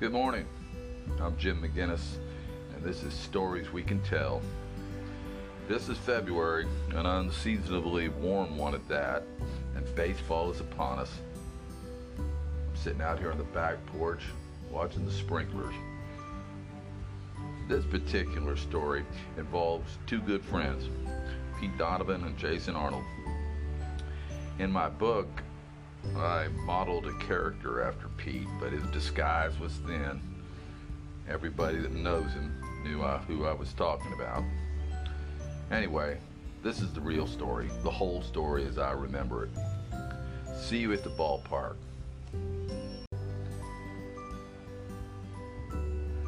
Good morning. I'm Jim McGinnis, and this is Stories We Can Tell. This is February, an unseasonably warm one at that, and baseball is upon us. I'm sitting out here on the back porch watching the sprinklers. This particular story involves two good friends, Pete Donovan and Jason Arnold. In my book, I modeled a character after Pete, but his disguise was thin. Everybody that knows him knew uh, who I was talking about. Anyway, this is the real story, the whole story as I remember it. See you at the ballpark.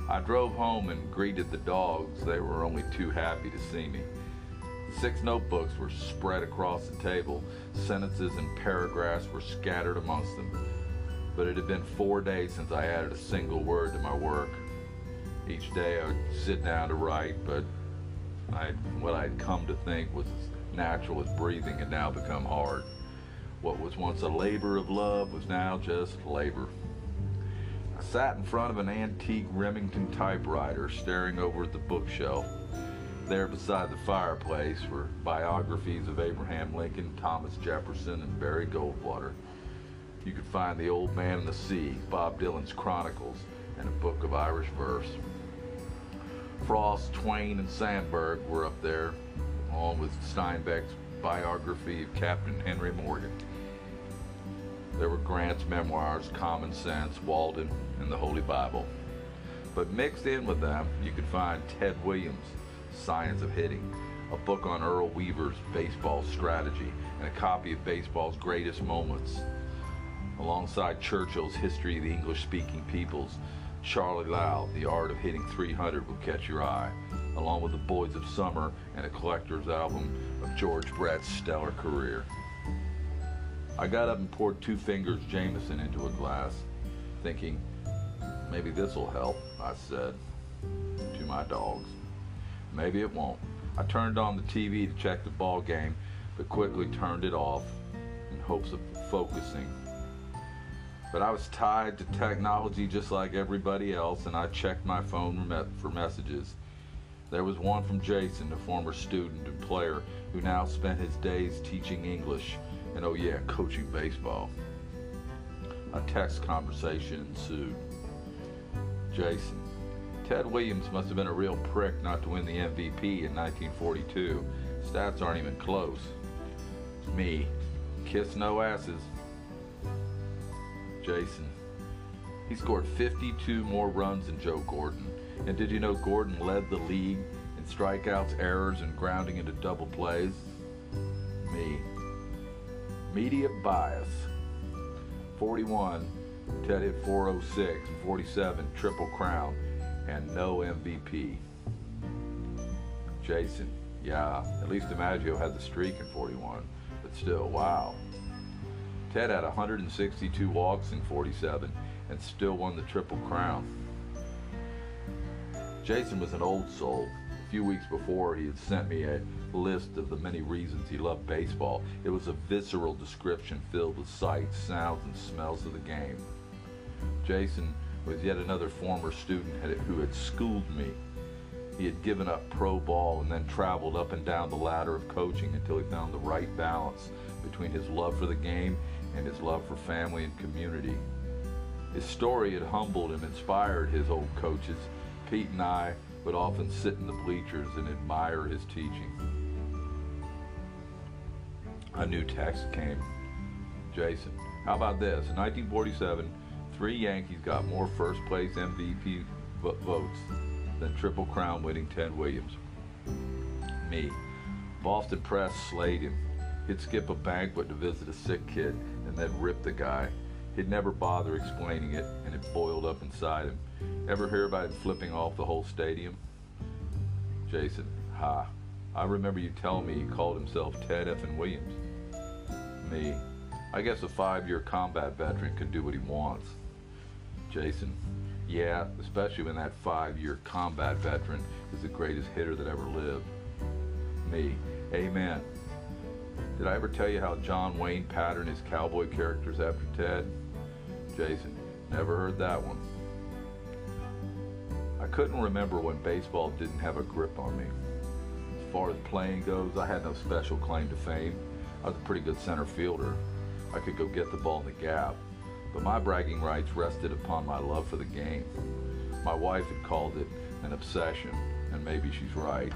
I drove home and greeted the dogs. They were only too happy to see me. Six notebooks were spread across the table. Sentences and paragraphs were scattered amongst them. But it had been four days since I added a single word to my work. Each day I would sit down to write, but I, what I'd come to think was as natural as breathing had now become hard. What was once a labor of love was now just labor. I sat in front of an antique Remington typewriter staring over at the bookshelf. There beside the fireplace were biographies of Abraham Lincoln, Thomas Jefferson, and Barry Goldwater. You could find The Old Man and the Sea, Bob Dylan's Chronicles, and a book of Irish verse. Frost, Twain, and Sandburg were up there, along with Steinbeck's biography of Captain Henry Morgan. There were Grant's memoirs, Common Sense, Walden, and the Holy Bible. But mixed in with them, you could find Ted Williams' Science of Hitting, a book on Earl Weaver's baseball strategy, and a copy of baseball's greatest moments. Alongside Churchill's History of the English Speaking Peoples, Charlie Lau, The Art of Hitting 300 will catch your eye, along with The Boys of Summer and a collector's album of George Brett's stellar career. I got up and poured two fingers Jameson into a glass, thinking, maybe this'll help, I said to my dogs. Maybe it won't. I turned on the TV to check the ball game, but quickly turned it off in hopes of focusing. But I was tied to technology just like everybody else, and I checked my phone for messages. There was one from Jason, a former student and player who now spent his days teaching English and, oh yeah, coaching baseball. A text conversation ensued. Jason, Ted Williams must have been a real prick not to win the MVP in 1942. Stats aren't even close. Me, kiss no asses. Jason, he scored 52 more runs than Joe Gordon. And did you know Gordon led the league in strikeouts, errors, and grounding into double plays? Me. Media bias. 41, Ted hit 406, and 47, triple crown, and no MVP. Jason, yeah, at least DiMaggio had the streak in 41, but still, wow. Ted had 162 walks in 47 and still won the Triple Crown. Jason was an old soul. A few weeks before, he had sent me a list of the many reasons he loved baseball. It was a visceral description filled with sights, sounds, and smells of the game. Jason was yet another former student who had schooled me. He had given up pro ball and then traveled up and down the ladder of coaching until he found the right balance between his love for the game and his love for family and community. His story had humbled and inspired his old coaches. Pete and I would often sit in the bleachers and admire his teaching. A new text came. Jason, how about this? In 1947, three Yankees got more first place MVP votes than Triple Crown winning Ted Williams. Me. Boston Press slayed him. He'd skip a banquet to visit a sick kid and then rip the guy. He'd never bother explaining it, and it boiled up inside him. Ever hear about him flipping off the whole stadium? Jason, ha. I remember you telling me he called himself Ted F. and Williams. Me, I guess a five-year combat veteran can do what he wants. Jason, yeah, especially when that five-year combat veteran is the greatest hitter that ever lived. Me, amen. Did I ever tell you how John Wayne patterned his cowboy characters after Ted? Jason, never heard that one. I couldn't remember when baseball didn't have a grip on me. As far as playing goes, I had no special claim to fame. I was a pretty good center fielder. I could go get the ball in the gap, but my bragging rights rested upon my love for the game. My wife had called it an obsession, and maybe she's right.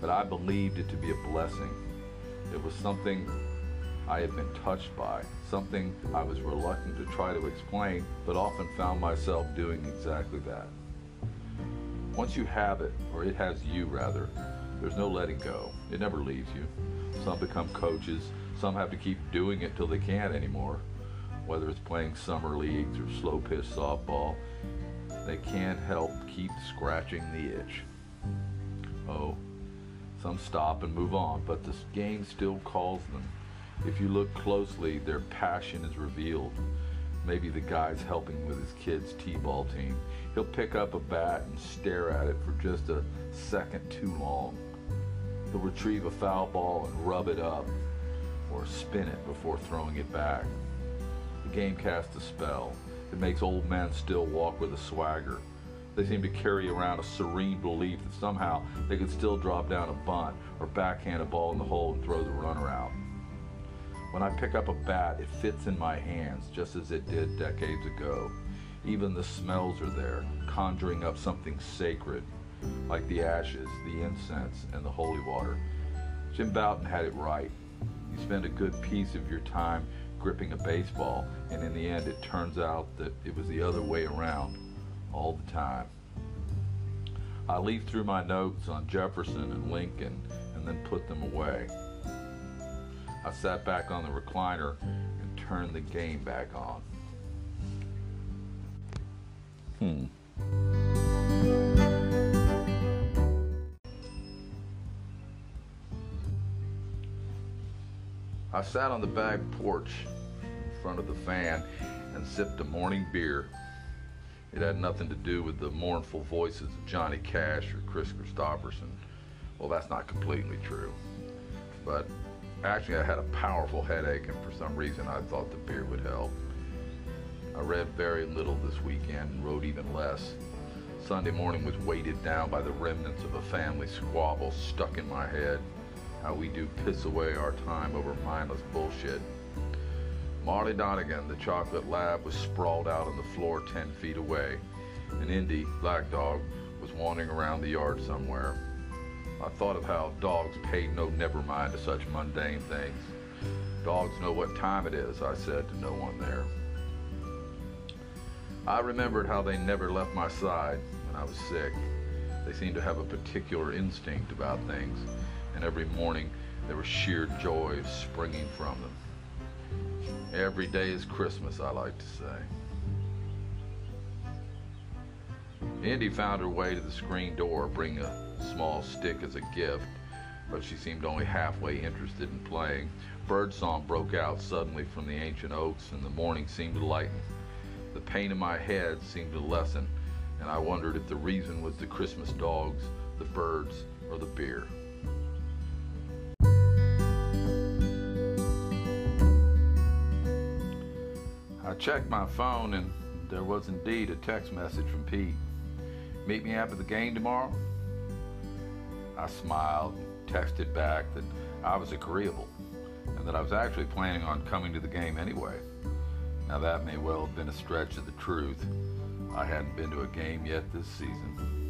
But I believed it to be a blessing. It was something I had been touched by, something I was reluctant to try to explain, but often found myself doing exactly that. Once you have it, or it has you rather, there's no letting go. It never leaves you. Some become coaches, some have to keep doing it till they can't anymore. Whether it's playing summer leagues or slow pitch softball, they can't help keep scratching the itch. Oh, some stop and move on, but the game still calls them. If you look closely, their passion is revealed. Maybe the guy's helping with his kid's t-ball team. He'll pick up a bat and stare at it for just a second too long. He'll retrieve a foul ball and rub it up or spin it before throwing it back. Game casts a spell. It makes old men still walk with a swagger. They seem to carry around a serene belief that somehow they could still drop down a bunt or backhand a ball in the hole and throw the runner out. When I pick up a bat, it fits in my hands just as it did decades ago. Even the smells are there, conjuring up something sacred, like the ashes, the incense, and the holy water. Jim Bouton had it right. You spend a good piece of your time gripping a baseball, and in the end, it turns out that it was the other way around all the time. I leaf through my notes on Jefferson and Lincoln and then put them away. I sat back on the recliner and turned the game back on. Hmm. I sat on the back porch in front of the fan and sipped a morning beer. It had nothing to do with the mournful voices of Johnny Cash or Kris Kristofferson. Well, that's not completely true. But actually, I had a powerful headache, and for some reason, I thought the beer would help. I read very little this weekend and wrote even less. Sunday morning was weighted down by the remnants of a family squabble stuck in my head. How we do piss away our time over mindless bullshit. Marley Donegan, the chocolate lab, was sprawled out on the floor 10 feet away. And Indy, Black Dog, was wandering around the yard somewhere. I thought of how dogs paid no never mind to such mundane things. Dogs know what time it is, I said to no one there. I remembered how they never left my side when I was sick. They seemed to have a particular instinct about things, and every morning there was sheer joy springing from them. Every day is Christmas, I like to say. Indy found her way to the screen door, bringing a small stick as a gift, but she seemed only halfway interested in playing. Birdsong broke out suddenly from the ancient oaks, and the morning seemed to lighten. The pain in my head seemed to lessen, and I wondered if the reason was the Christmas dogs, the birds, or the beer. Checked my phone and there was indeed a text message from Pete. Meet me after the game tomorrow? I smiled and texted back that I was agreeable and that I was actually planning on coming to the game anyway. Now that may well have been a stretch of the truth. I hadn't been to a game yet this season.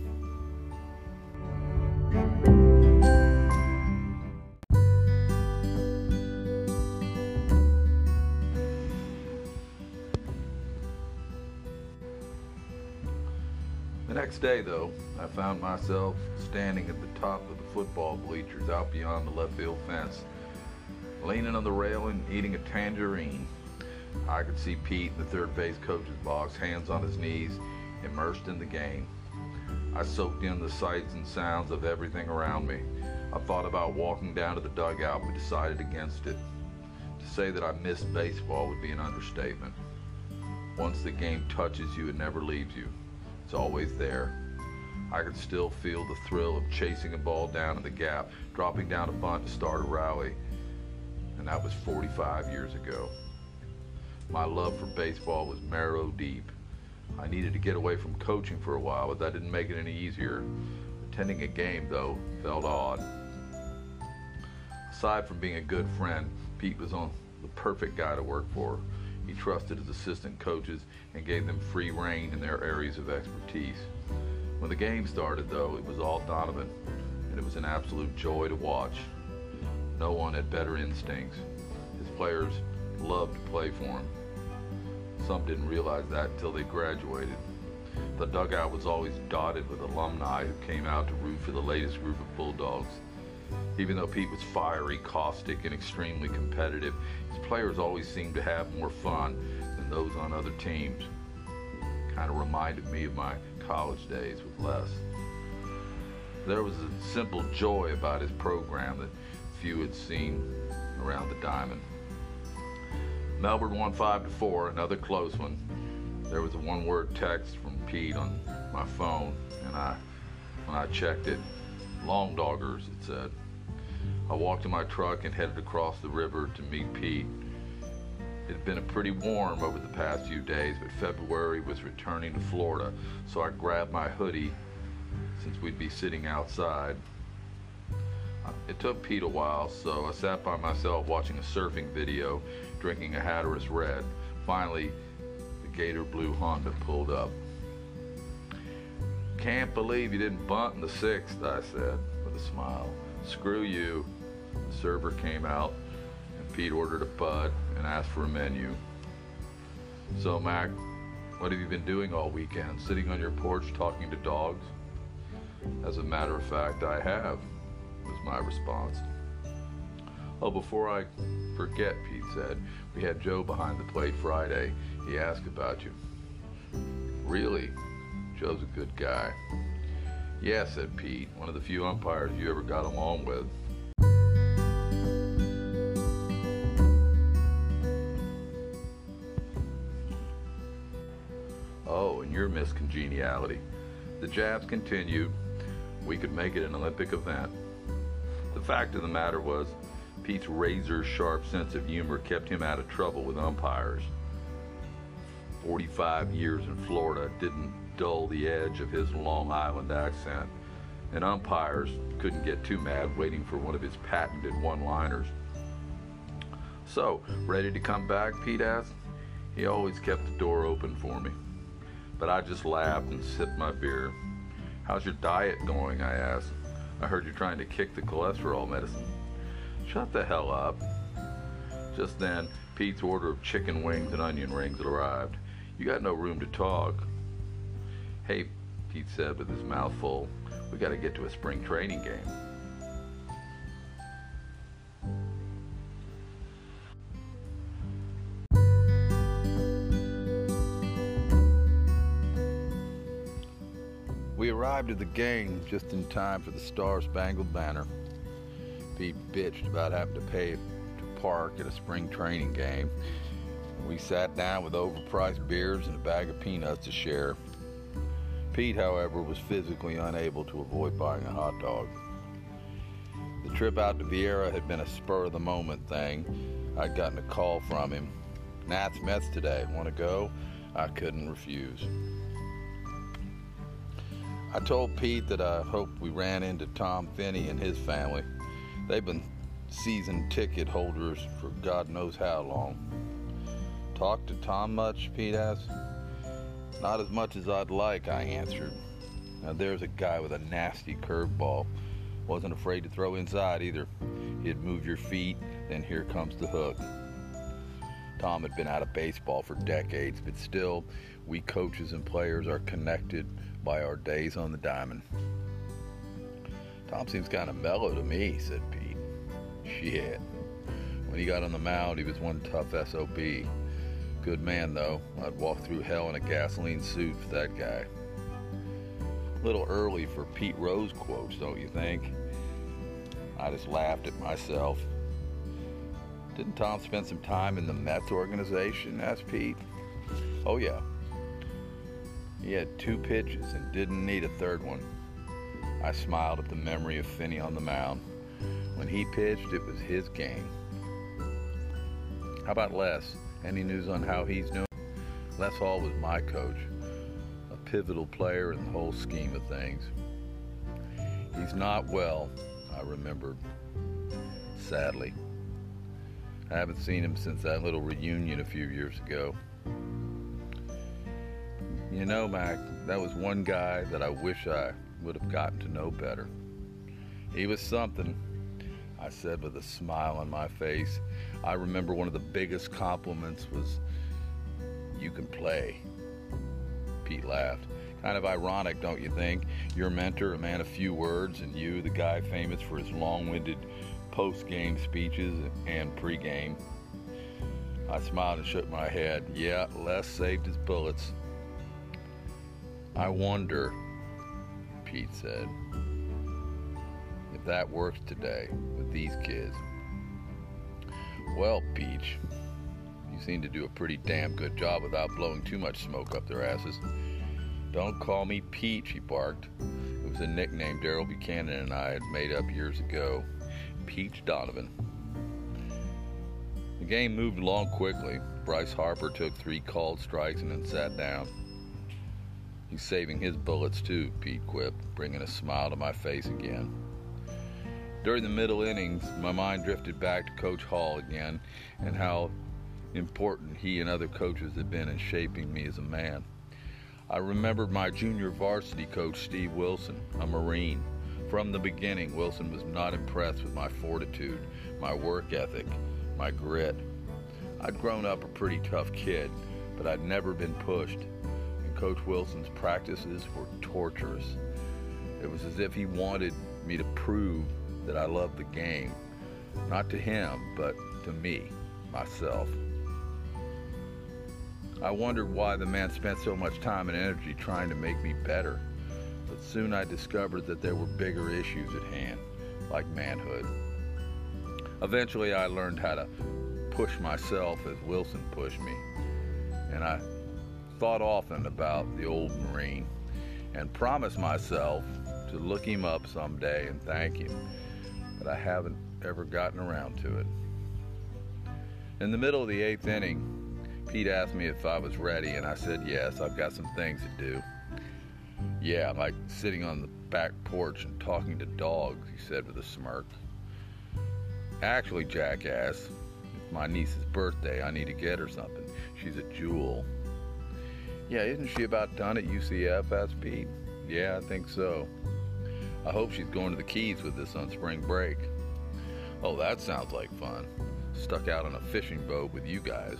Next day, though, I found myself standing at the top of the football bleachers out beyond the left field fence, leaning on the railing, and eating a tangerine. I could see Pete in the third base coach's box, hands on his knees, immersed in the game. I soaked in the sights and sounds of everything around me. I thought about walking down to the dugout, but decided against it. To say that I missed baseball would be an understatement. Once the game touches you, it never leaves you. It's always there. I could still feel the thrill of chasing a ball down in the gap, dropping down a bunt to start a rally. And that was 45 years ago. My love for baseball was marrow deep. I needed to get away from coaching for a while, but that didn't make it any easier. Attending a game, though, felt odd. Aside from being a good friend, Pete was on the perfect guy to work for. He trusted his assistant coaches and gave them free reign in their areas of expertise. When the game started, though, it was all Donovan, and it was an absolute joy to watch. No one had better instincts. His players loved to play for him. Some didn't realize that until they graduated. The dugout was always dotted with alumni who came out to root for the latest group of Bulldogs. Even though Pete was fiery, caustic, and extremely competitive, his players always seemed to have more fun than those on other teams. Kind of reminded me of my college days with Les. There was a simple joy about his program that few had seen around the diamond. Melbourne won 5 to 4, another close one. There was a one word text from Pete on my phone, and I, when I checked it, Long Doggers, it said. I walked in my truck and headed across the river to meet Pete. It had been pretty warm over the past few days, but February was returning to Florida, so I grabbed my hoodie since we'd be sitting outside. It took Pete a while, so I sat by myself watching a surfing video, drinking a Hatteras Red. Finally, the Gator Blue Honda pulled up. Can't believe you didn't bunt in the sixth, I said with a smile. Screw you. The server came out, and Pete ordered a bud and asked for a menu. So, Mac, what have you been doing all weekend? Sitting on your porch talking to dogs? As a matter of fact, I have, was my response. Oh, before I forget, Pete said, we had Joe behind the plate Friday. He asked about you. Really? Joe's a good guy. Yeah, said Pete, one of the few umpires you ever got along with. Oh, and your Miss Congeniality. The jabs continued. We could make it an Olympic event. The fact of the matter was, Pete's razor sharp sense of humor kept him out of trouble with umpires. 45 years in Florida didn't dull the edge of his Long Island accent, and umpires couldn't get too mad waiting for one of his patented one liners. So, ready to come back? Pete asked. He always kept the door open for me. But I just laughed and sipped my beer. How's your diet going? I asked. I heard you're trying to kick the cholesterol medicine. Shut the hell up. Just then, Pete's order of chicken wings and onion rings arrived. You got no room to talk. Hey, Pete said with his mouth full, we got to get to a spring training game. We arrived at the game just in time for the Star Spangled Banner. Pete bitched about having to pay to park at a spring training game. We sat down with overpriced beers and a bag of peanuts to share. Pete, however, was physically unable to avoid buying a hot dog. The trip out to Viera had been a spur of the moment thing. I'd gotten a call from him. Nats Mets today. Want to go? I couldn't refuse. I told Pete that I hoped we ran into Tom Finney and his family. They've been season ticket holders for God knows how long. Talk to Tom much? Pete asked. Not as much as I'd like, I answered. Now there's a guy with a nasty curveball. Wasn't afraid to throw inside either. He'd move your feet, then here comes the hook. Tom had been out of baseball for decades, but still, we coaches and players are connected by our days on the diamond. Tom seems kind of mellow to me, said Pete. Shit. When he got on the mound, he was one tough SOB. Good man, though. I'd walk through hell in a gasoline suit for that guy. A little early for Pete Rose quotes, don't you think? I just laughed at myself. Didn't Tom spend some time in the Mets organization? asked Pete. Oh, yeah. He had two pitches and didn't need a third one. I smiled at the memory of Finney on the mound. When he pitched, it was his game. How about Les? Any news on how he's doing? Les Hall was my coach. A pivotal player in the whole scheme of things. He's not well, I remember, sadly. I haven't seen him since that little reunion a few years ago. You know, Mac, that was one guy that I wish I would have gotten to know better. He was something, I said with a smile on my face. I remember one of the biggest compliments was, You can play. Pete laughed. Kind of ironic, don't you think? Your mentor, a man of few words, and you, the guy famous for his long winded post game speeches and pre game. I smiled and shook my head. Yeah, Les saved his bullets. I wonder, Pete said, that works today with these kids. Well, Peach, you seem to do a pretty damn good job without blowing too much smoke up their asses. Don't call me Peach, he barked. It was a nickname Daryl Buchanan and I had made up years ago. Peach Donovan. The game moved along quickly. Bryce Harper took three called strikes and then sat down. He's saving his bullets too, Pete quipped, bringing a smile to my face again. During the middle innings, my mind drifted back to Coach Hall again and how important he and other coaches had been in shaping me as a man. I remembered my junior varsity coach, Steve Wilson, a Marine. From the beginning, Wilson was not impressed with my fortitude, my work ethic, my grit. I'd grown up a pretty tough kid, but I'd never been pushed, and Coach Wilson's practices were torturous. It was as if he wanted me to prove that I loved the game, not to him, but to me, myself. I wondered why the man spent so much time and energy trying to make me better. But soon I discovered that there were bigger issues at hand, like manhood. Eventually, I learned how to push myself as Wilson pushed me. And I thought often about the old Marine and promised myself to look him up someday and thank him. But I haven't ever gotten around to it. In the middle of the eighth inning, Pete asked me if I was ready, and I said yes. I've got some things to do. Yeah, like sitting on the back porch and talking to dogs, he said with a smirk. Actually, jackass, it's my niece's birthday. I need to get her something. She's a jewel. Yeah, isn't she about done at UCF? asked Pete. Yeah, I think so. I hope she's going to the Keys with us on spring break. Oh, that sounds like fun. Stuck out on a fishing boat with you guys.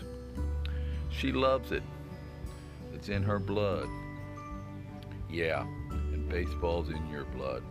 She loves it. It's in her blood. Yeah, and baseball's in your blood.